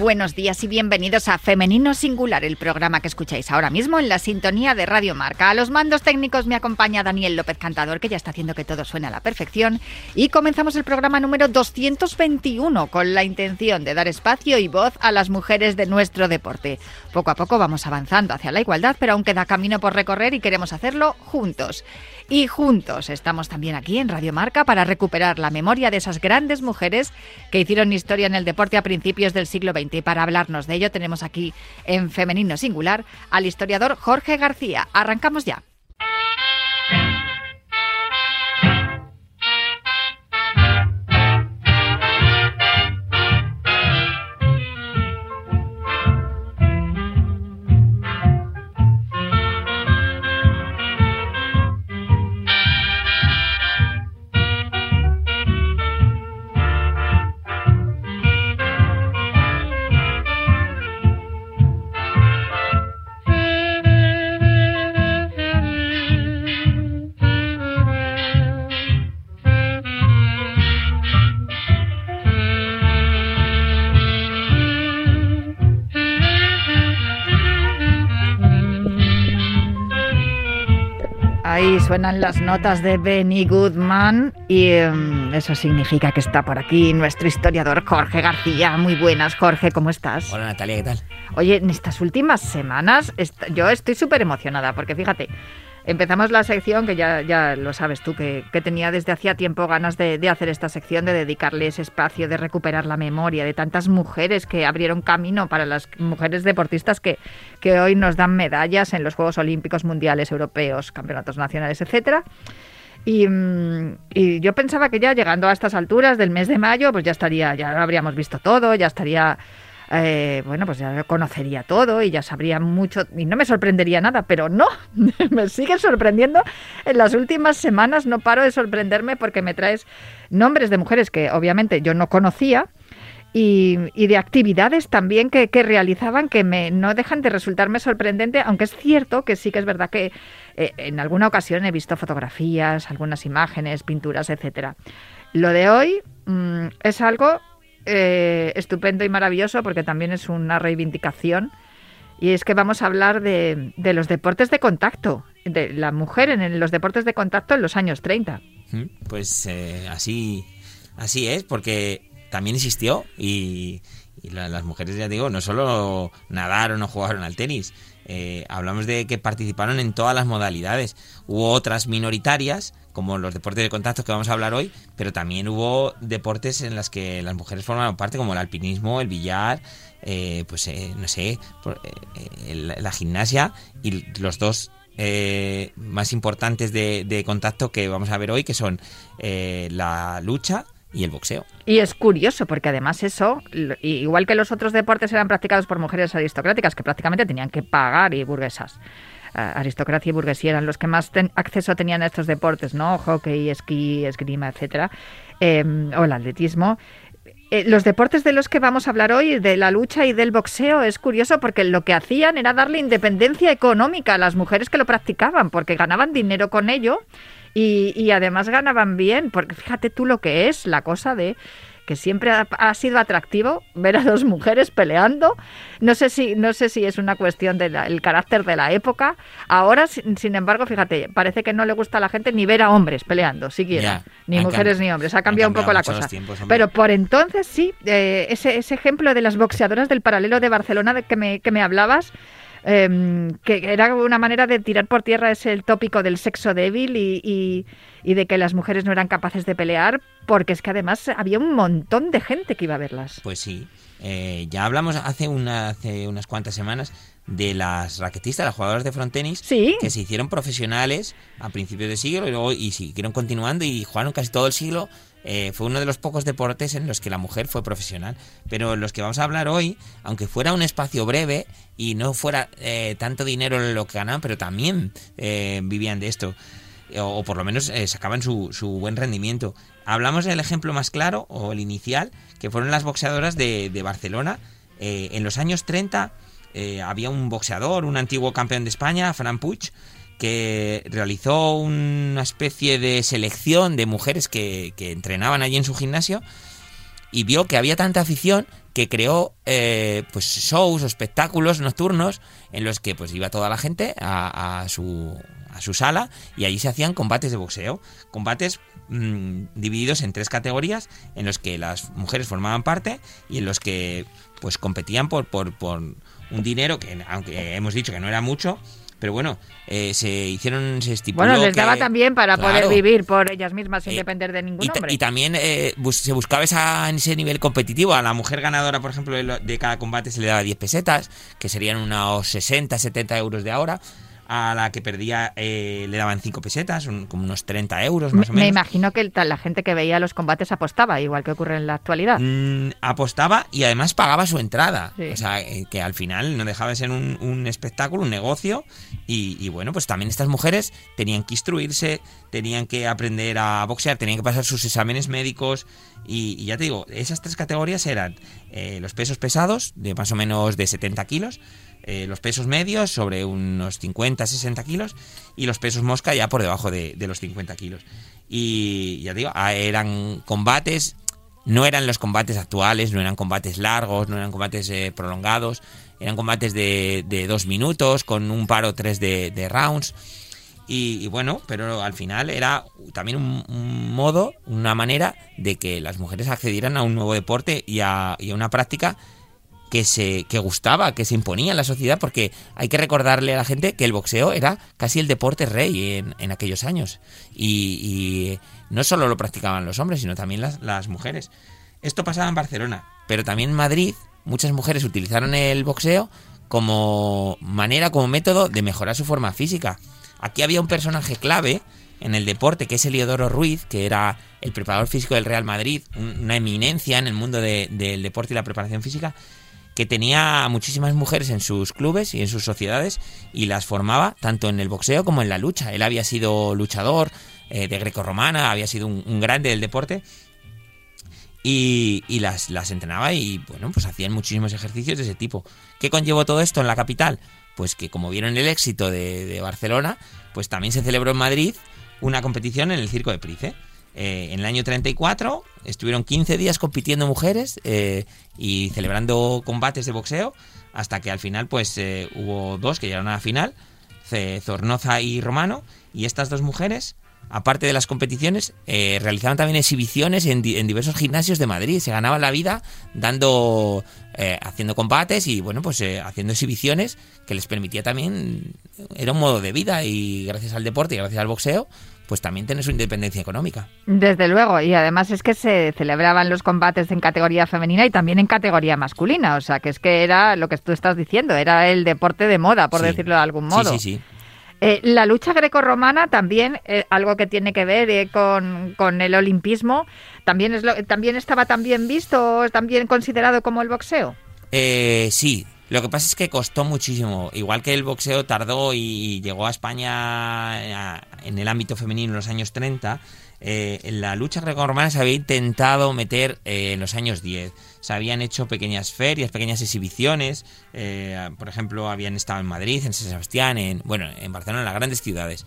Buenos días y bienvenidos a Femenino Singular, el programa que escucháis ahora mismo en la sintonía de Radio Marca. A los mandos técnicos me acompaña Daniel López Cantador, que ya está haciendo que todo suene a la perfección. Y comenzamos el programa número 221 con la intención de dar espacio y voz a las mujeres de nuestro deporte. Poco a poco vamos avanzando hacia la igualdad, pero aún queda camino por recorrer y queremos hacerlo juntos. Y juntos estamos también aquí en Radio Marca para recuperar la memoria de esas grandes mujeres que hicieron historia en el deporte a principios del siglo XX. Y para hablarnos de ello tenemos aquí en femenino singular al historiador Jorge García. Arrancamos ya. Ahí suenan las notas de Benny Goodman y um, eso significa que está por aquí nuestro historiador Jorge García. Muy buenas, Jorge, ¿cómo estás? Hola Natalia, ¿qué tal? Oye, en estas últimas semanas est yo estoy súper emocionada porque fíjate, empezamos la sección que ya, ya lo sabes tú, que, que tenía desde hacía tiempo ganas de, de, hacer esta sección, de dedicarle ese espacio, de recuperar la memoria de tantas mujeres que abrieron camino para las mujeres deportistas que, que hoy nos dan medallas en los Juegos Olímpicos Mundiales, Europeos, Campeonatos Nacionales, etcétera. Y, y, yo pensaba que ya llegando a estas alturas del mes de mayo, pues ya estaría, ya lo habríamos visto todo, ya estaría eh, bueno, pues ya conocería todo y ya sabría mucho y no me sorprendería nada, pero no, me sigue sorprendiendo. En las últimas semanas no paro de sorprenderme porque me traes nombres de mujeres que obviamente yo no conocía. Y, de actividades también que, realizaban que me, no dejan de resultarme sorprendente, aunque es cierto que sí que es verdad que eh, en alguna ocasión he visto fotografías, algunas imágenes, pinturas, etcétera. Lo de hoy mmm, es algo eh, estupendo y maravilloso porque también es una reivindicación. Y es que vamos a hablar de, de los deportes de contacto, de la mujer en los deportes de contacto en los años 30. Pues eh, así, así es, porque también existió y, y la, las mujeres, ya digo, no solo nadaron o jugaron al tenis, eh, hablamos de que participaron en todas las modalidades. Hubo otras minoritarias, como los deportes de contacto que vamos a hablar hoy, pero también hubo deportes en las que las mujeres formaron parte, como el alpinismo, el billar, eh, pues eh, no sé, por, eh, la gimnasia y los dos eh, más importantes de, contacto que vamos a ver hoy, que son eh, la lucha y el boxeo. Y es curioso porque además eso, igual que los otros deportes eran practicados por mujeres aristocráticas que prácticamente tenían que pagar y burguesas. aristocracia y burguesía eran los que más acceso tenían a estos deportes, ¿no? Hockey, esquí, esgrima, etcétera, eh, o el atletismo. Eh, los deportes de los que vamos a hablar hoy, de la lucha y del boxeo, es curioso porque lo que hacían era darle independencia económica a las mujeres que lo practicaban, porque ganaban dinero con ello y, y además ganaban bien, porque fíjate tú lo que es la cosa de que siempre ha, ha, sido atractivo ver a dos mujeres peleando. No sé si, no sé si es una cuestión del de carácter de la época. Ahora, sin, sin, embargo, fíjate, parece que no le gusta a la gente ni ver a hombres peleando, siquiera. Yeah, ni mujeres ni hombres. Ha cambiado, cambiado un poco la cosa. Tiempos, Pero por entonces sí, eh, ese, ese ejemplo de las boxeadoras del paralelo de Barcelona de que me, que me hablabas. Eh, que era una manera de tirar por tierra ese el tópico del sexo débil y, y, y, de que las mujeres no eran capaces de pelear, porque es que además había un montón de gente que iba a verlas. Pues sí, eh, ya hablamos hace, una, hace unas cuantas semanas de las raquetistas, las jugadoras de frontenis, ¿Sí? que se hicieron profesionales a principios de siglo y luego y siguieron continuando y jugaron casi todo el siglo eh, fue uno de los pocos deportes en los que la mujer fue profesional. Pero los que vamos a hablar hoy, aunque fuera un espacio breve y no fuera eh, tanto dinero lo que ganaban, pero también eh, vivían de esto. O, por lo menos sacaban su, su, buen rendimiento. Hablamos del ejemplo más claro, o el inicial, que fueron las boxeadoras de, Barcelona. en los años 30 había un boxeador, un antiguo campeón de España, Fran Puig, que realizó una especie de selección de mujeres que, entrenaban allí en su gimnasio y vio que había tanta afición que creó eh, pues shows o espectáculos nocturnos en los que pues iba toda la gente a, su, a su sala y allí se hacían combates de boxeo, combates mm, divididos en tres categorías en los que las mujeres formaban parte y en los que pues competían por, por, por un dinero que aunque hemos dicho que no era mucho pero bueno, eh, se hicieron, se estipuló Bueno, les daba también para poder vivir por ellas mismas sin eh, depender de ningún y, hombre. Y también eh, se buscaba esa, en ese nivel competitivo. A la mujer ganadora, por ejemplo, de, cada combate se le daba 10 pesetas, que serían unos 60, 70 euros de ahora a la que perdía eh, le daban 5 pesetas, como unos 30 euros más o menos. Me imagino que la gente que veía los combates apostaba, igual que ocurre en la actualidad. Mm, apostaba y además pagaba su entrada. O sea, eh, que al final no dejaba de ser un, espectáculo, un negocio. Y, bueno, pues también estas mujeres tenían que instruirse, tenían que aprender a boxear, tenían que pasar sus exámenes médicos. Y, ya te digo, esas tres categorías eran eh, los pesos pesados, de más o menos de 70 kilos, eh, los pesos medios sobre unos 50, 60 kilos y los pesos mosca ya por debajo de, los 50 kilos. Y ya digo, ah, eran combates, no eran los combates actuales, no eran combates largos, no eran combates eh, prolongados, eran combates de, dos minutos con un paro tres de, rounds. Y, bueno, pero al final era también un, modo, una manera de que las mujeres accedieran a un nuevo deporte y a, y a una práctica que se que gustaba, que se imponía en la sociedad, porque hay que recordarle a la gente que el boxeo era casi el deporte rey en, en aquellos años. Y, no solo lo practicaban los hombres, sino también las, las mujeres. Esto pasaba en Barcelona, pero también en Madrid muchas mujeres utilizaron el boxeo como manera, como método de mejorar su forma física. Aquí había un personaje clave en el deporte, que es Eliodoro Ruiz, que era el preparador físico del Real Madrid, una eminencia en el mundo del deporte y la preparación física, que tenía muchísimas mujeres en sus clubes y en sus sociedades y las formaba tanto en el boxeo como en la lucha. Él había sido luchador eh, de greco-romana, había sido un, grande del deporte y, las, las, entrenaba y bueno, pues hacían muchísimos ejercicios de ese tipo. ¿Qué conllevó todo esto en la capital? Pues que como vieron el éxito de, Barcelona, pues también se celebró en Madrid una competición en el Circo de Price. Eh, en el año 34 estuvieron 15 días compitiendo mujeres eh, y celebrando combates de boxeo hasta que al final pues eh, hubo dos que llegaron a la final, Zornoza y Romano, y estas dos mujeres, aparte de las competiciones, realizaban también exhibiciones en, diversos gimnasios de Madrid, se ganaban la vida dando, haciendo combates y bueno pues haciendo exhibiciones que les permitía también, era un modo de vida y gracias al deporte y gracias al boxeo pues también tiene su independencia económica. Desde luego, y además es que se celebraban los combates en categoría femenina y también en categoría masculina, o sea que es que era lo que tú estás diciendo, era el deporte de moda, por decirlo de algún modo. Sí, sí, sí. Eh, la lucha grecorromana también, eh, algo que tiene que ver eh, con, con, el olimpismo, también, es lo, también estaba también visto, también considerado como el boxeo. sí, lo que pasa es que costó muchísimo. Igual que el boxeo tardó y llegó a España en el ámbito femenino en los años 30, eh, la lucha grecorromana se había intentado meter eh, en los años 10. Se habían hecho pequeñas ferias, pequeñas exhibiciones. Eh, por ejemplo, habían estado en Madrid, en San Sebastián, en, bueno, en Barcelona, en las grandes ciudades.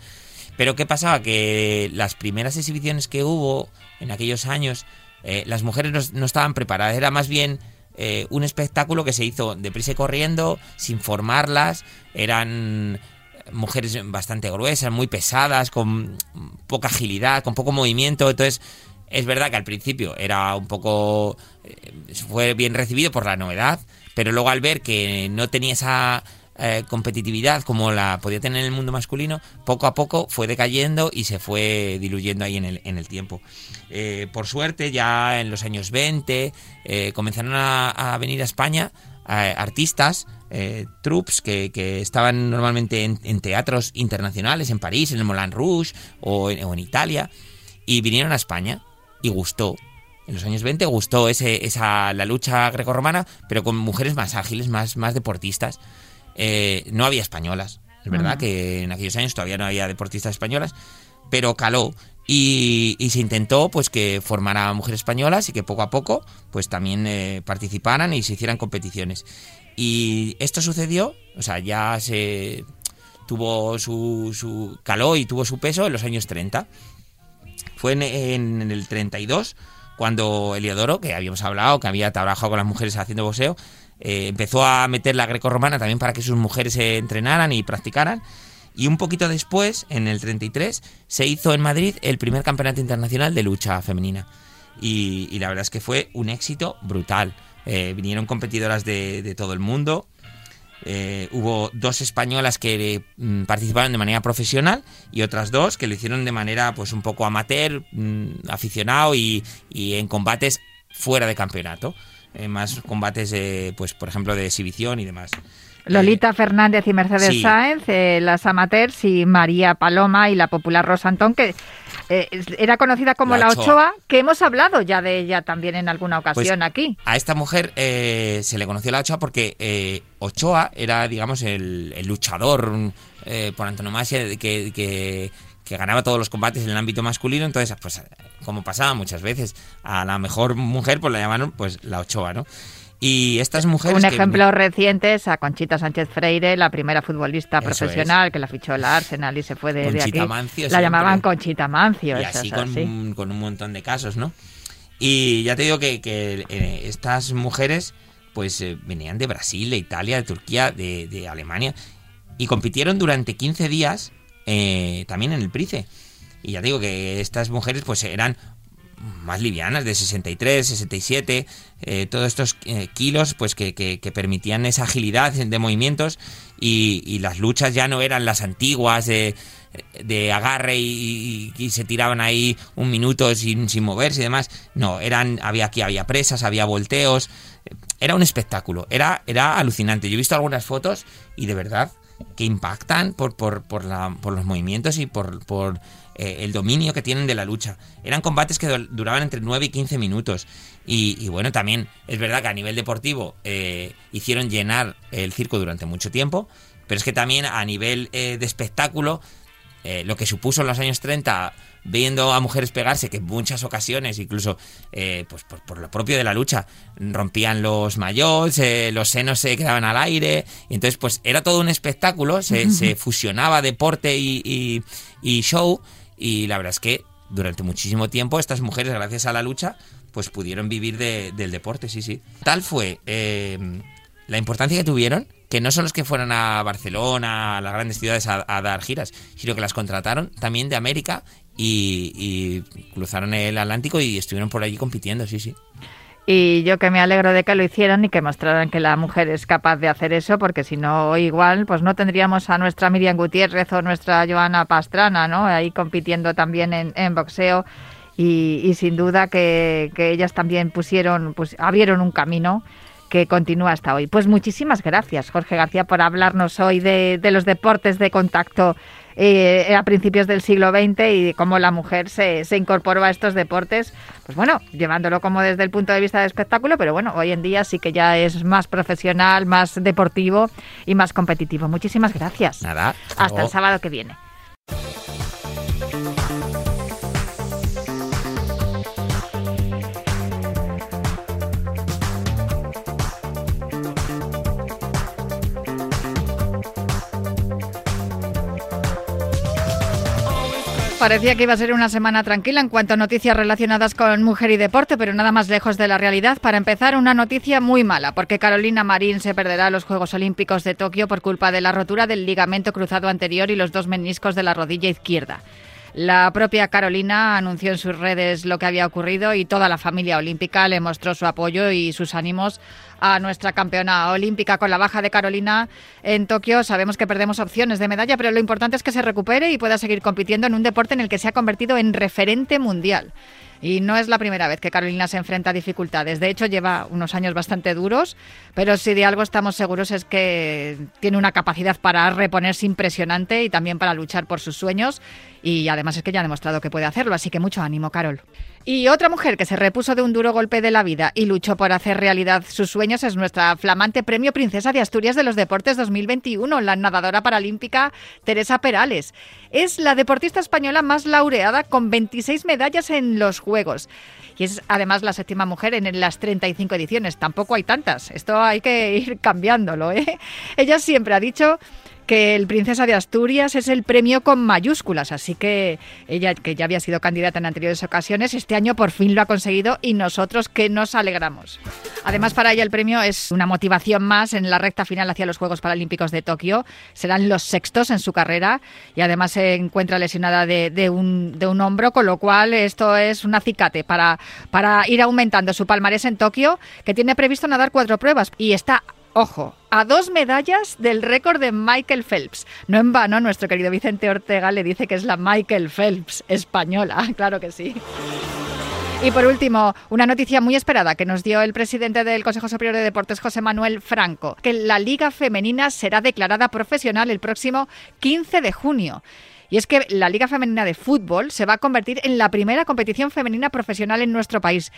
Pero ¿qué pasaba? Que las primeras exhibiciones que hubo en aquellos años, las mujeres no estaban preparadas. Era más bien un espectáculo que se hizo deprisa y corriendo, sin formarlas, eran mujeres bastante gruesas, muy pesadas, con poca agilidad, con poco movimiento, entonces es verdad que al principio era un poco eh, fue bien recibido por la novedad, pero luego al ver que no tenía esa eh, competitividad como la podía tener en el mundo masculino, poco a poco fue decayendo y se fue diluyendo ahí en el, en el tiempo. Eh, por suerte, ya en los años 20 eh, comenzaron a, venir a España artistas, troops que, estaban normalmente en, teatros internacionales, en París, en el Moulin Rouge o en, Italia, y vinieron a España. y gustó. En los años 20 gustó ese, esa, la lucha grecorromana, pero con mujeres más ágiles, más, más deportistas. Eh, no había españolas. Es verdad que en aquellos años todavía no había deportistas españolas, pero caló y, se intentó pues que formara mujeres españolas y que poco a poco pues también eh, participaran y se hicieran competiciones. Y esto sucedió, o sea, ya se tuvo su, su caló y tuvo su peso en los años 30. Fue en, el 32 cuando Eliodoro, que habíamos hablado, que había trabajado con las mujeres haciendo boxeo, eh, empezó a meter la greco-romana también para que sus mujeres se entrenaran y practicaran. Y un poquito después, en el 33, se hizo en Madrid el primer campeonato internacional de lucha femenina. Y, la verdad es que fue un éxito brutal. Eh, vinieron competidoras de, todo el mundo. Eh, hubo dos españolas que mm, participaron de manera profesional y otras dos que lo hicieron de manera pues un poco amateur, mm, aficionado y, en combates fuera de campeonato. Eh, más combates, pues por ejemplo, de exhibición y demás. Lolita Fernández y Mercedes Sáenz, eh, las amateurs y María Paloma y la popular Rosa Antón, que eh, era conocida como la, Ochoa. que hemos hablado ya de ella también en alguna pues ocasión aquí. A esta mujer eh, se le conoció la Ochoa porque Ochoa era, digamos, el, luchador por antonomasia que, que, que ganaba todos los combates en el ámbito masculino, entonces, pues, como pasaba muchas veces, a la mejor mujer, pues la llamaron, pues, la Ochoa, ¿no? Y estas mujeres. Un ejemplo reciente es a Conchita Sánchez Freire, la primera futbolista profesional que la fichó la Arsenal y se fue de, aquí. Mancio, la llamaban Conchita Mancio. Y así, con, Un, con un montón de casos, ¿no? Y ya te digo que, eh, estas mujeres pues eh, venían de Brasil, de Italia, de Turquía, de, Alemania y compitieron durante 15 días eh, también en el Price. Y ya digo que estas mujeres pues eran más livianas, de 63, 67, eh, todos estos eh, kilos pues que, que, permitían esa agilidad de movimientos y, las luchas ya no eran las antiguas de, de agarre y, se tiraban ahí un minuto sin, sin moverse y demás. No, eran, había aquí había presas, había volteos, era un espectáculo, era, era alucinante. Yo he visto algunas fotos y de verdad que impactan por, por, por, la, por los movimientos y por, por eh, el dominio que tienen de la lucha. Eran combates que duraban entre 9 y 15 minutos. Y, bueno, también es verdad que a nivel deportivo eh, hicieron llenar el circo durante mucho tiempo, pero es que también a nivel eh, de espectáculo, lo que supuso en los años 30 viendo a mujeres pegarse, que en muchas ocasiones, incluso pues por, lo propio de la lucha, rompían los mayos, los senos se quedaban al aire, y entonces pues era todo un espectáculo, se, fusionaba deporte y, y show, y la verdad es que durante muchísimo tiempo estas mujeres, gracias a la lucha, pues pudieron vivir del deporte, sí, sí. Tal fue eh, la importancia que tuvieron, que no son los que fueron a Barcelona, a las grandes ciudades a, dar giras, sino que las contrataron también de América y, y cruzaron el Atlántico y estuvieron por allí compitiendo, sí, sí. Y yo que me alegro de que lo hicieran y que mostraran que la mujer es capaz de hacer eso, porque si no, igual, pues no tendríamos a nuestra Miriam Gutiérrez o nuestra Joana Pastrana, ¿no? Ahí compitiendo también en, boxeo. Y, sin duda que, ellas también pusieron, pues abrieron un camino que continúa hasta hoy. Pues muchísimas gracias, Jorge García, por hablarnos hoy de, de los deportes de contacto eh, a principios del siglo XX y cómo la mujer se, se incorporó a estos deportes, pues bueno, llevándolo como desde el punto de vista de espectáculo, pero bueno, hoy en día sí que ya es más profesional, más deportivo y más competitivo. Muchísimas gracias. Nada. Hasta el sábado que viene. Parecía que iba a ser una semana tranquila en cuanto a noticias relacionadas con mujer y deporte, pero nada más lejos de la realidad. Para empezar, una noticia muy mala, porque Carolina Marín se perderá los Juegos Olímpicos de Tokio por culpa de la rotura del ligamento cruzado anterior y los dos meniscos de la rodilla izquierda. La propia Carolina anunció en sus redes lo que había ocurrido y toda la familia olímpica le mostró su apoyo y sus ánimos a nuestra campeona olímpica con la baja de Carolina en Tokio. Sabemos que perdemos opciones de medalla, pero lo importante es que se recupere y pueda seguir compitiendo en un deporte en el que se ha convertido en referente mundial. Y no es la primera vez que Carolina se enfrenta a dificultades. De hecho, lleva unos años bastante duros, pero si de algo estamos seguros es que tiene una capacidad para reponerse impresionante y también para luchar por sus sueños. Y además es que ya ha demostrado que puede hacerlo. Así que mucho ánimo, Carol. Y otra mujer que se repuso de un duro golpe de la vida y luchó por hacer realidad sus sueños es nuestra flamante premio Princesa de Asturias de los Deportes 2021, la nadadora paralímpica Teresa Perales. Es la deportista española más laureada con 26 medallas en los Juegos. Y es además la séptima mujer en las 35 ediciones. Tampoco hay tantas. Esto hay que ir cambiándolo. ¿eh? Ella siempre ha dicho que el Princesa de Asturias es el premio con mayúsculas, así que ella, que ya había sido candidata en anteriores ocasiones, este año por fin lo ha conseguido y nosotros que nos alegramos. Además, para ella el premio es una motivación más en la recta final hacia los Juegos Paralímpicos de Tokio. Serán los sextos en su carrera y además se encuentra lesionada de, un, hombro, con lo cual esto es un acicate para ir aumentando su palmarés en Tokio, que tiene previsto nadar cuatro pruebas y está ojo, a dos medallas del récord de Michael Phelps. No en vano, nuestro querido Vicente Ortega le dice que es la Michael Phelps española, claro que sí. Y por último, una noticia muy esperada que nos dio el presidente del Consejo Superior de Deportes, José Manuel Franco, que la Liga Femenina será declarada profesional el próximo 15 de junio. Y es que la Liga Femenina de Fútbol se va a convertir en la primera competición femenina profesional en nuestro país.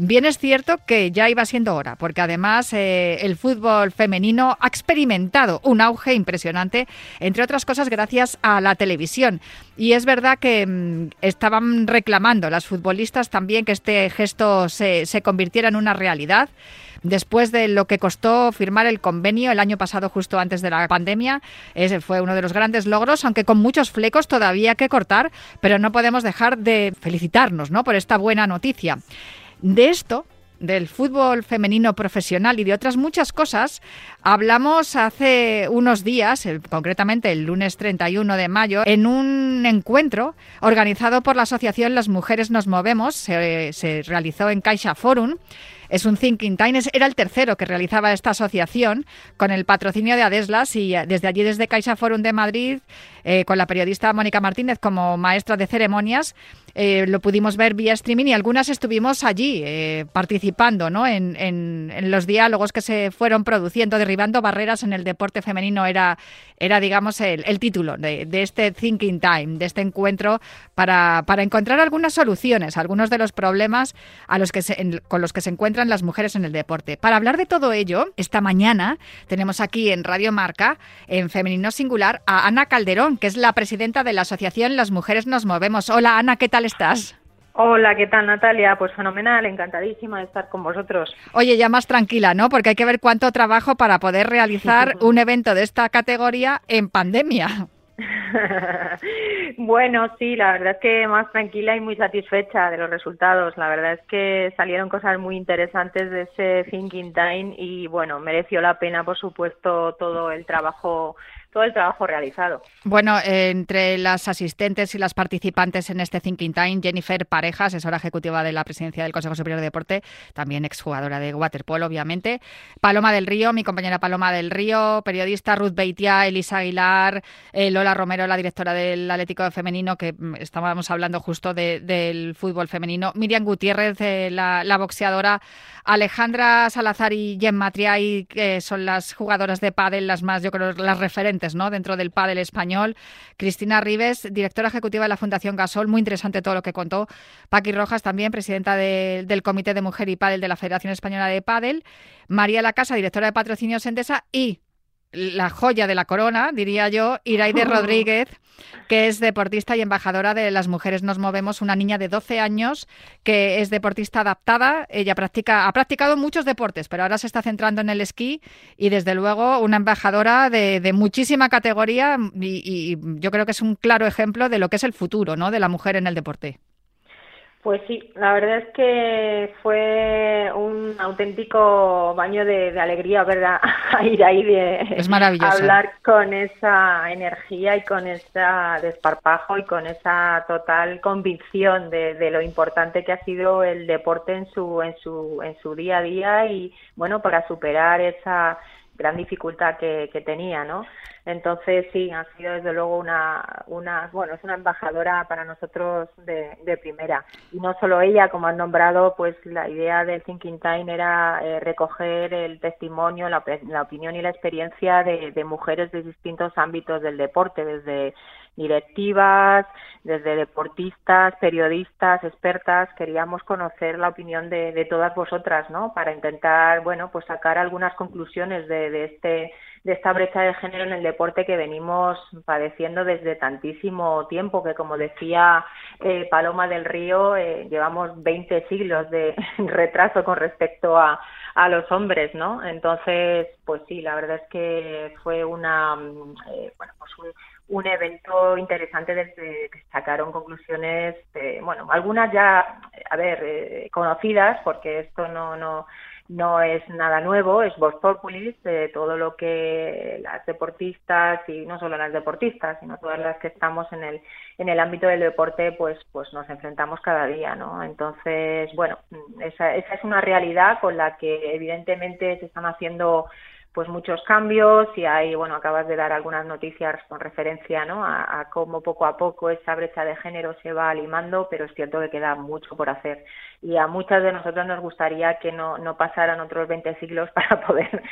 Bien es cierto que ya iba siendo hora, porque además eh, el fútbol femenino ha experimentado un auge impresionante, entre otras cosas gracias a la televisión. Y es verdad que mm, estaban reclamando las futbolistas también que este gesto se, se convirtiera en una realidad después de lo que costó firmar el convenio el año pasado, justo antes de la pandemia. Ese fue uno de los grandes logros, aunque con muchos flecos todavía que cortar, pero no podemos dejar de felicitarnos ¿no? por esta buena noticia. De esto, del fútbol femenino profesional y de otras muchas cosas, hablamos hace unos días, concretamente el lunes 31 de mayo, en un encuentro organizado por la asociación Las Mujeres Nos Movemos, se, realizó en Caixa Forum. Es un Thinking Time. Era el tercero que realizaba esta asociación con el patrocinio de Adeslas y eh, desde allí, desde Caixa Forum de Madrid, eh, con la periodista Mónica Martínez como maestra de ceremonias, eh, lo pudimos ver vía streaming y algunas estuvimos allí participando ¿no? En, los diálogos que se fueron produciendo, derribando barreras en el deporte femenino, era, era digamos, el, título de, de, este Thinking Time, de este encuentro para, para encontrar algunas soluciones, algunos de los problemas a los que con los que se encuentran las mujeres en el deporte. Para hablar de todo ello, esta mañana tenemos aquí en Radio Marca, en Femenino Singular, a Ana Calderón, que es la presidenta de la asociación Las Mujeres Nos Movemos. Hola Ana, ¿qué tal estás? Hola, ¿qué tal Natalia? Pues fenomenal, encantadísima de estar con vosotros. Oye, ya más tranquila, ¿no? Porque hay que ver cuánto trabajo para poder realizar un evento de esta categoría en pandemia. bueno, sí, la verdad es que más tranquila y muy satisfecha de los resultados. La verdad es que salieron cosas muy interesantes de ese Thinking Time y bueno, mereció la pena, por supuesto, todo el trabajo todo el trabajo realizado. Bueno, entre las asistentes y las participantes en este Thinking Time, Jennifer Pareja, asesora ejecutiva de la presidencia del Consejo Superior de Deporte, también exjugadora de waterpolo, obviamente. Paloma del Río, mi compañera Paloma del Río, periodista Ruth Beitia, Elisa Aguilar, eh, Lola Romero, la directora del Atlético Femenino, que mm, estábamos hablando justo del fútbol femenino. Miriam Gutiérrez, eh, la, boxeadora. Alejandra Salazar y Jen Matriay, que son las jugadoras de pádel, las más, yo creo, las referentes ¿no? dentro del pádel español. Cristina Rives, directora ejecutiva de la Fundación Gasol, muy interesante todo lo que contó. Paqui Rojas también, presidenta del Comité de Mujer y Pádel de la Federación Española de Pádel. María La Casa, directora de Patrocinios Endesa y la joya de la corona, diría yo, Iraide Rodríguez, que es deportista y embajadora de Las Mujeres Nos Movemos, una niña de 12 años que es deportista adaptada. Ella practica, ha practicado muchos deportes, pero ahora se está centrando en el esquí y desde luego una embajadora de, de muchísima categoría y, y, yo creo que es un claro ejemplo de lo que es el futuro ¿no? de la mujer en el deporte. Pues sí, la verdad es que fue un auténtico baño de, alegría, ¿verdad? ir ahí de es hablar con esa energía y con ese desparpajo y con esa total convicción de, de, lo importante que ha sido el deporte en su en su en su día a día y bueno para superar esa gran dificultad que, que tenía, ¿no? Entonces sí, ha sido desde luego una, una bueno, es una embajadora para nosotros de, de primera. Y no solo ella, como han nombrado, pues la idea del Thinking Time era eh, recoger el testimonio, la, la, opinión y la experiencia de, de mujeres de distintos ámbitos del deporte, desde directivas, desde deportistas, periodistas, expertas, queríamos conocer la opinión de, de todas vosotras, ¿no? Para intentar, bueno, pues sacar algunas conclusiones de, de este de esta brecha de género en el deporte que venimos padeciendo desde tantísimo tiempo, que como decía eh, Paloma del Río, eh, llevamos 20 siglos de retraso con respecto a, a los hombres, ¿no? Entonces, pues sí, la verdad es que fue una, eh, bueno, pues un, un evento interesante desde que sacaron conclusiones, bueno, algunas ya, a ver, eh, conocidas, porque esto no, no, no es nada nuevo, es Vox Populis, de todo lo que las deportistas y no solo las deportistas, sino todas las que estamos en el en el ámbito del deporte, pues pues nos enfrentamos cada día, ¿no? Entonces, bueno, esa, esa es una realidad con la que evidentemente se están haciendo pues muchos cambios y hay, bueno, acabas de dar algunas noticias con referencia ¿no? a, cómo poco a poco esa brecha de género se va limando, pero es cierto que queda mucho por hacer. Y a muchas de nosotros nos gustaría que no, no pasaran otros 20 siglos para poder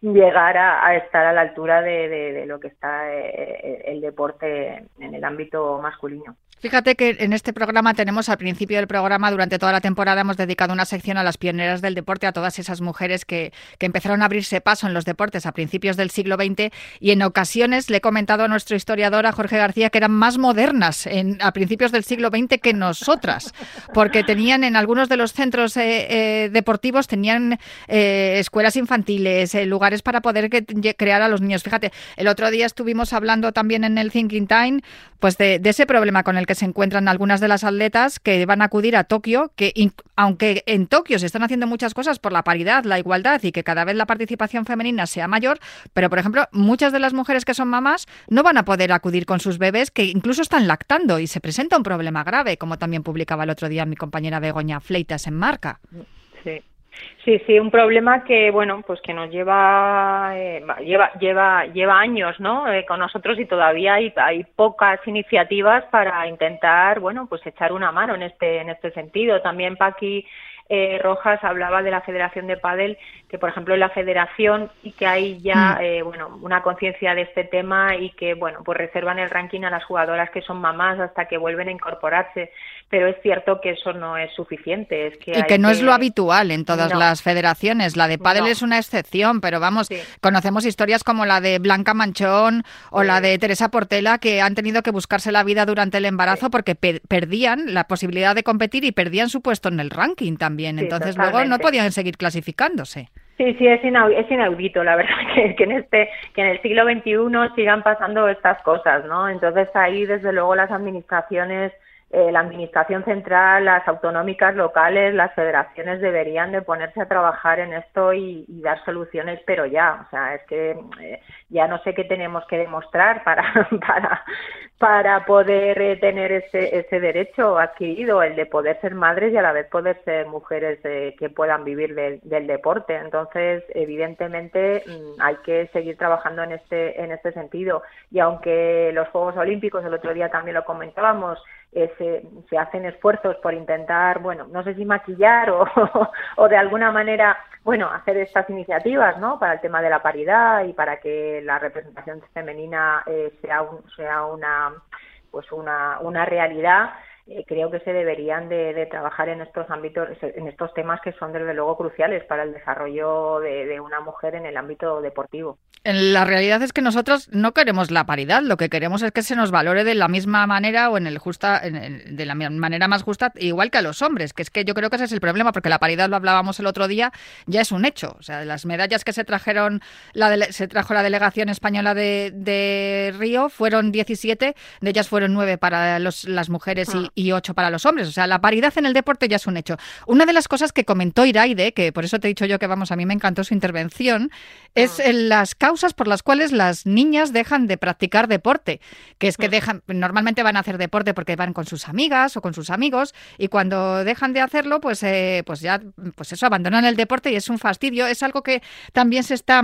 llegar a, estar a la altura de, de, lo que está eh, el deporte en el ámbito masculino. Fíjate que en este programa tenemos al principio del programa, durante toda la temporada, hemos dedicado una sección a las pioneras del deporte, a todas esas mujeres que, que empezaron a abrirse paso en los deportes a principios del siglo XX y en ocasiones le he comentado a nuestro historiador, a Jorge García, que eran más modernas en, a principios del siglo XX que nosotras, porque tenían en algunos de los centros eh, eh, deportivos, tenían eh, escuelas infantiles, eh, lugares para poder que, crear a los niños. Fíjate, el otro día estuvimos hablando también en el Thinking Time pues de, de ese problema con el que se encuentran algunas de las atletas que van a acudir a Tokio, que aunque en Tokio se están haciendo muchas cosas por la paridad, la igualdad y que cada vez la participación femenina sea mayor, pero por ejemplo, muchas de las mujeres que son mamás no van a poder acudir con sus bebés que incluso están lactando y se presenta un problema grave, como también publicaba el otro día mi compañera Begoña Fleitas en Marca. Sí. Sí, sí, un problema que bueno, pues que nos lleva eh, lleva lleva lleva años, ¿no? Eh, con nosotros y todavía hay, hay pocas iniciativas para intentar, bueno, pues echar una mano en este en este sentido. También Paqui eh, Rojas hablaba de la Federación de Padel, que por ejemplo en la Federación y que hay ya mm. eh, bueno una conciencia de este tema y que bueno pues reservan el ranking a las jugadoras que son mamás hasta que vuelven a incorporarse pero es cierto que eso no es suficiente. Es que y que no es lo habitual en todas no. las federaciones. La de pádel No. es una excepción, pero vamos, Sí. conocemos historias como la de Blanca Manchón o Sí. la de Teresa Portela que han tenido que buscarse la vida durante el embarazo porque pe- perdían la posibilidad de competir y perdían su puesto en el ranking también. Entonces luego no podían seguir clasificándose. Sí, sí, es, inau- es inaudito, la verdad, que, que en este, que en el siglo XXI sigan pasando estas cosas, ¿no? Entonces ahí, desde luego, las administraciones, eh, la administración central, las autonómicas locales, las federaciones deberían de ponerse a trabajar en esto y, dar soluciones, pero ya, o sea, es que eh, ya no sé qué tenemos que demostrar para, para, para poder eh, tener ese, ese derecho adquirido, el de poder ser madres y a la vez poder ser mujeres eh, que puedan vivir del, deporte. Entonces, evidentemente, mm, hay que seguir trabajando en este, en este sentido. Y aunque los Juegos Olímpicos, el otro día también lo comentábamos, eh, se, hacen esfuerzos por intentar, bueno, no sé si maquillar o, o de alguna manera, bueno, hacer estas iniciativas, ¿no? Para el tema de la paridad y para que la representación femenina eh, sea, un, sea una, pues una, una realidad. Eh, creo que se deberían de, de, trabajar en estos ámbitos, en estos temas que son desde luego cruciales para el desarrollo de, de, una mujer en el ámbito deportivo. La realidad es que nosotros no queremos la paridad, lo que queremos es que se nos valore de la misma manera o en el justa, en el, de la manera más justa, igual que a los hombres, que es que yo creo que ese es el problema, porque la paridad lo hablábamos el otro día, ya es un hecho. O sea, las medallas que se trajeron, la se trajo la delegación española de, de, Río fueron 17, de ellas fueron 9 para los, las mujeres ah. y, y 8 para los hombres. O sea, la paridad en el deporte ya es un hecho. Una de las cosas que comentó Iraide, que por eso te he dicho yo que vamos, a mí me encantó su intervención, es ah. las causas por las cuales las niñas dejan de practicar deporte, que es que dejan, normalmente van a hacer deporte porque van con sus amigas o con sus amigos y cuando dejan de hacerlo, pues, eh, pues ya, pues eso, abandonan el deporte y es un fastidio. Es algo que también se está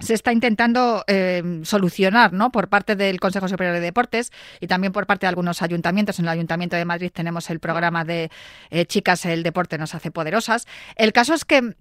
se está intentando eh, solucionar ¿no? por parte del Consejo Superior de Deportes y también por parte de algunos ayuntamientos. En el Ayuntamiento de Madrid tenemos el programa de eh, Chicas, el deporte nos hace poderosas. El caso es que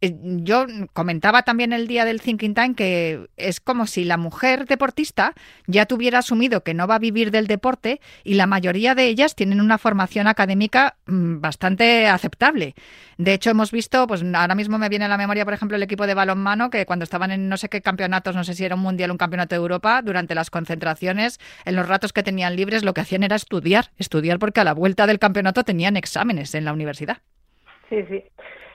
yo comentaba también el día del Thinking Time que es como si la mujer deportista ya tuviera asumido que no va a vivir del deporte y la mayoría de ellas tienen una formación académica mm, bastante aceptable. De hecho, hemos visto, pues ahora mismo me viene a la memoria, por ejemplo, el equipo de balonmano que cuando estaban en no sé qué campeonatos, no sé si era un mundial un campeonato de Europa, durante las concentraciones, en los ratos que tenían libres, lo que hacían era estudiar, estudiar porque a la vuelta del campeonato tenían exámenes en la universidad. Sí, sí.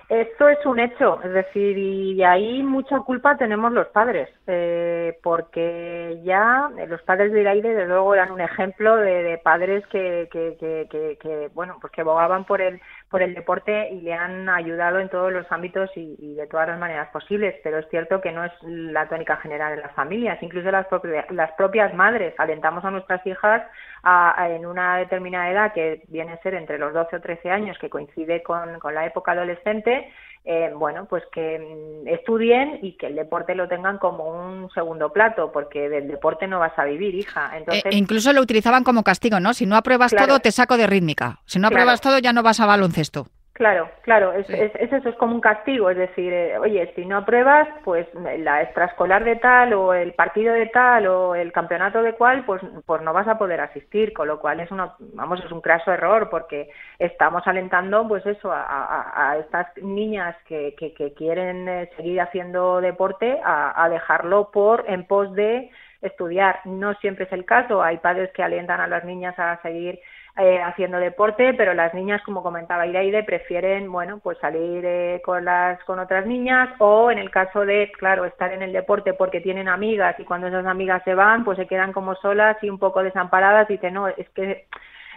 Esto es un hecho, es decir, y ahí mucha culpa tenemos los padres, eh, porque ya los padres de aire, de luego, eran un ejemplo de, padres que, que, que, que, bueno, pues que abogaban por el por el deporte y le han ayudado en todos los ámbitos y, de todas las maneras posibles, pero es cierto que no es la tónica general en las familias, incluso las, propias, las propias madres. Alentamos a nuestras hijas a, en una determinada edad, que viene a ser entre los 12 o 13 años, que coincide con, con la época adolescente, eh, bueno, pues que mm, estudien y que el deporte lo tengan como un segundo plato, porque del deporte no vas a vivir, hija. Eh, Entonces, incluso lo utilizaban como castigo, ¿no? Si no apruebas todo, te saco de rítmica. Si no apruebas todo, ya no vas a baloncesto. Claro, claro, es, eso, es como un castigo, es decir, eh, oye, si no apruebas, pues la extraescolar de tal o el partido de tal o el campeonato de cual, pues, pues no vas a poder asistir, con lo cual es una, vamos, es un craso error porque estamos alentando, pues eso, a, estas niñas que, que, quieren eh, seguir haciendo deporte a, a dejarlo por en pos de estudiar. No siempre es el caso, hay padres que alientan a las niñas a seguir eh, haciendo deporte, pero las niñas, como comentaba Iraide, prefieren, bueno, pues salir eh, con las con otras niñas o en el caso de, claro, estar en el deporte porque tienen amigas y cuando esas amigas se van, pues se quedan como solas y un poco desamparadas y dicen, no, es que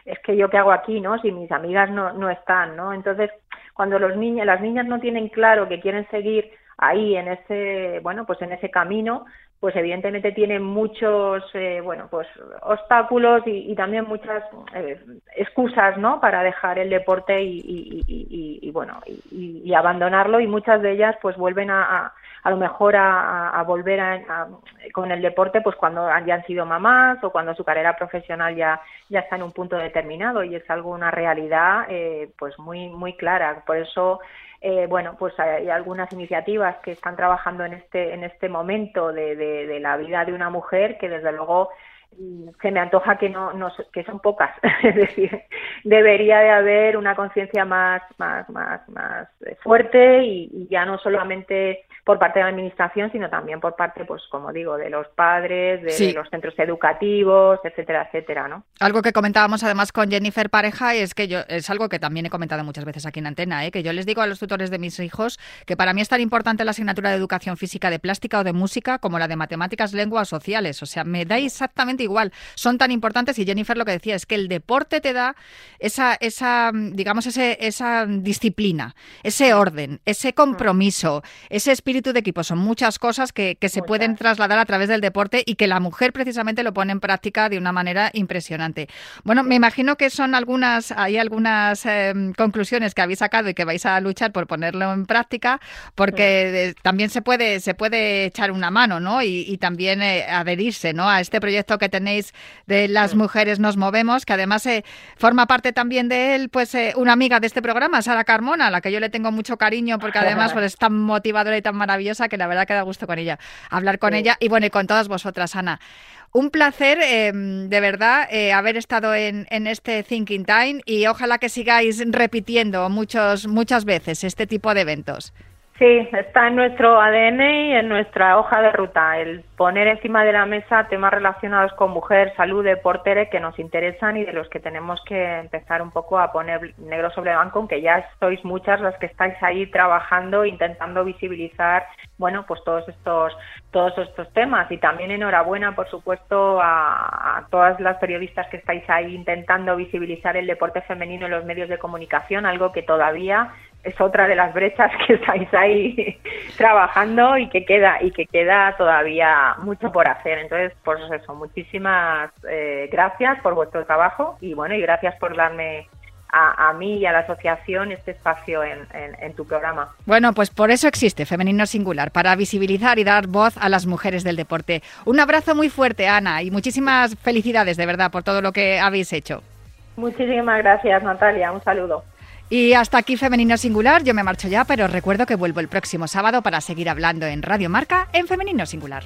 es que yo qué hago aquí, ¿no? Si mis amigas no, no están, ¿no? Entonces, cuando los niños, las niñas no tienen claro que quieren seguir ahí en ese, bueno, pues en ese camino, pues evidentemente tiene muchos eh, bueno pues obstáculos y, también muchas eh, excusas no para dejar el deporte y, y bueno y, abandonarlo. Y muchas de ellas pues vuelven a, a, lo mejor a, volver con el deporte pues cuando ya han sido mamás o cuando su carrera profesional ya ya está en un punto determinado. Y es algo una realidad eh, pues muy muy clara. Por eso eh, bueno, pues hay algunas iniciativas que están trabajando en este, en este momento de, de, la vida de una mujer que desde luego se me antoja que no, no que son pocas es decir debería de haber una conciencia más más más más fuerte y, ya no solamente por parte de la administración, sino también por parte, pues como digo, de los padres, de, los centros educativos, etcétera, etcétera, ¿no? Algo que comentábamos además con Jennifer Pareja es que yo es algo que también he comentado muchas veces aquí en Antena, ¿eh? que yo les digo a los tutores de mis hijos que para mí es tan importante la asignatura de educación física de plástica o de música como la de matemáticas, lenguas sociales, o sea, me da exactamente igual, son tan importantes y Jennifer lo que decía es que el deporte te da esa esa digamos ese, esa disciplina, ese orden, ese compromiso, ese espíritu de equipo. Son muchas cosas que, se pueden trasladar a través del deporte y que la mujer precisamente lo pone en práctica de una manera impresionante. Bueno, me imagino que son algunas, hay algunas em, conclusiones que habéis sacado y que vais a luchar por ponerlo en práctica, porque también se puede, se puede echar una mano, ¿no? Y, también eh, adherirse, ¿no? A este proyecto que tenéis de las mujeres nos movemos, que además eh, forma parte también de él, pues eh, una amiga de este programa, Sara Carmona, a la que yo le tengo mucho cariño porque además pues, es tan motivadora y tan maravillosa que la verdad que da gusto con ella, hablar con ella y bueno, y con todas vosotras, Ana. Un placer, em, de verdad, eh, haber estado en, en, este Thinking Time y ojalá que sigáis repitiendo muchos, muchas veces este tipo de eventos. Sí, está en nuestro ADN y en nuestra hoja de ruta, el poner encima de la mesa temas relacionados con mujer, salud, deporte que nos interesan y de los que tenemos que empezar un poco a poner negro sobre blanco, aunque ya sois muchas las que estáis ahí trabajando, intentando visibilizar, bueno, pues todos estos, todos estos temas. Y también enhorabuena, por supuesto, a, a todas las periodistas que estáis ahí intentando visibilizar el deporte femenino en los medios de comunicación, algo que todavía es otra de las brechas que estáis ahí trabajando y que queda y que queda todavía mucho por hacer. Entonces, pues eso, muchísimas eh, gracias por vuestro trabajo y bueno, y gracias por darme a, mí y a la asociación este espacio en, en, tu programa. Bueno, pues por eso existe Femenino Singular, para visibilizar y dar voz a las mujeres del deporte. Un abrazo muy fuerte, Ana, y muchísimas felicidades de verdad por todo lo que habéis hecho. Muchísimas gracias, Natalia. Un saludo. Y hasta aquí Femenino Singular, yo me marcho ya, pero recuerdo que vuelvo el próximo sábado para seguir hablando en Radio Marca en Femenino Singular.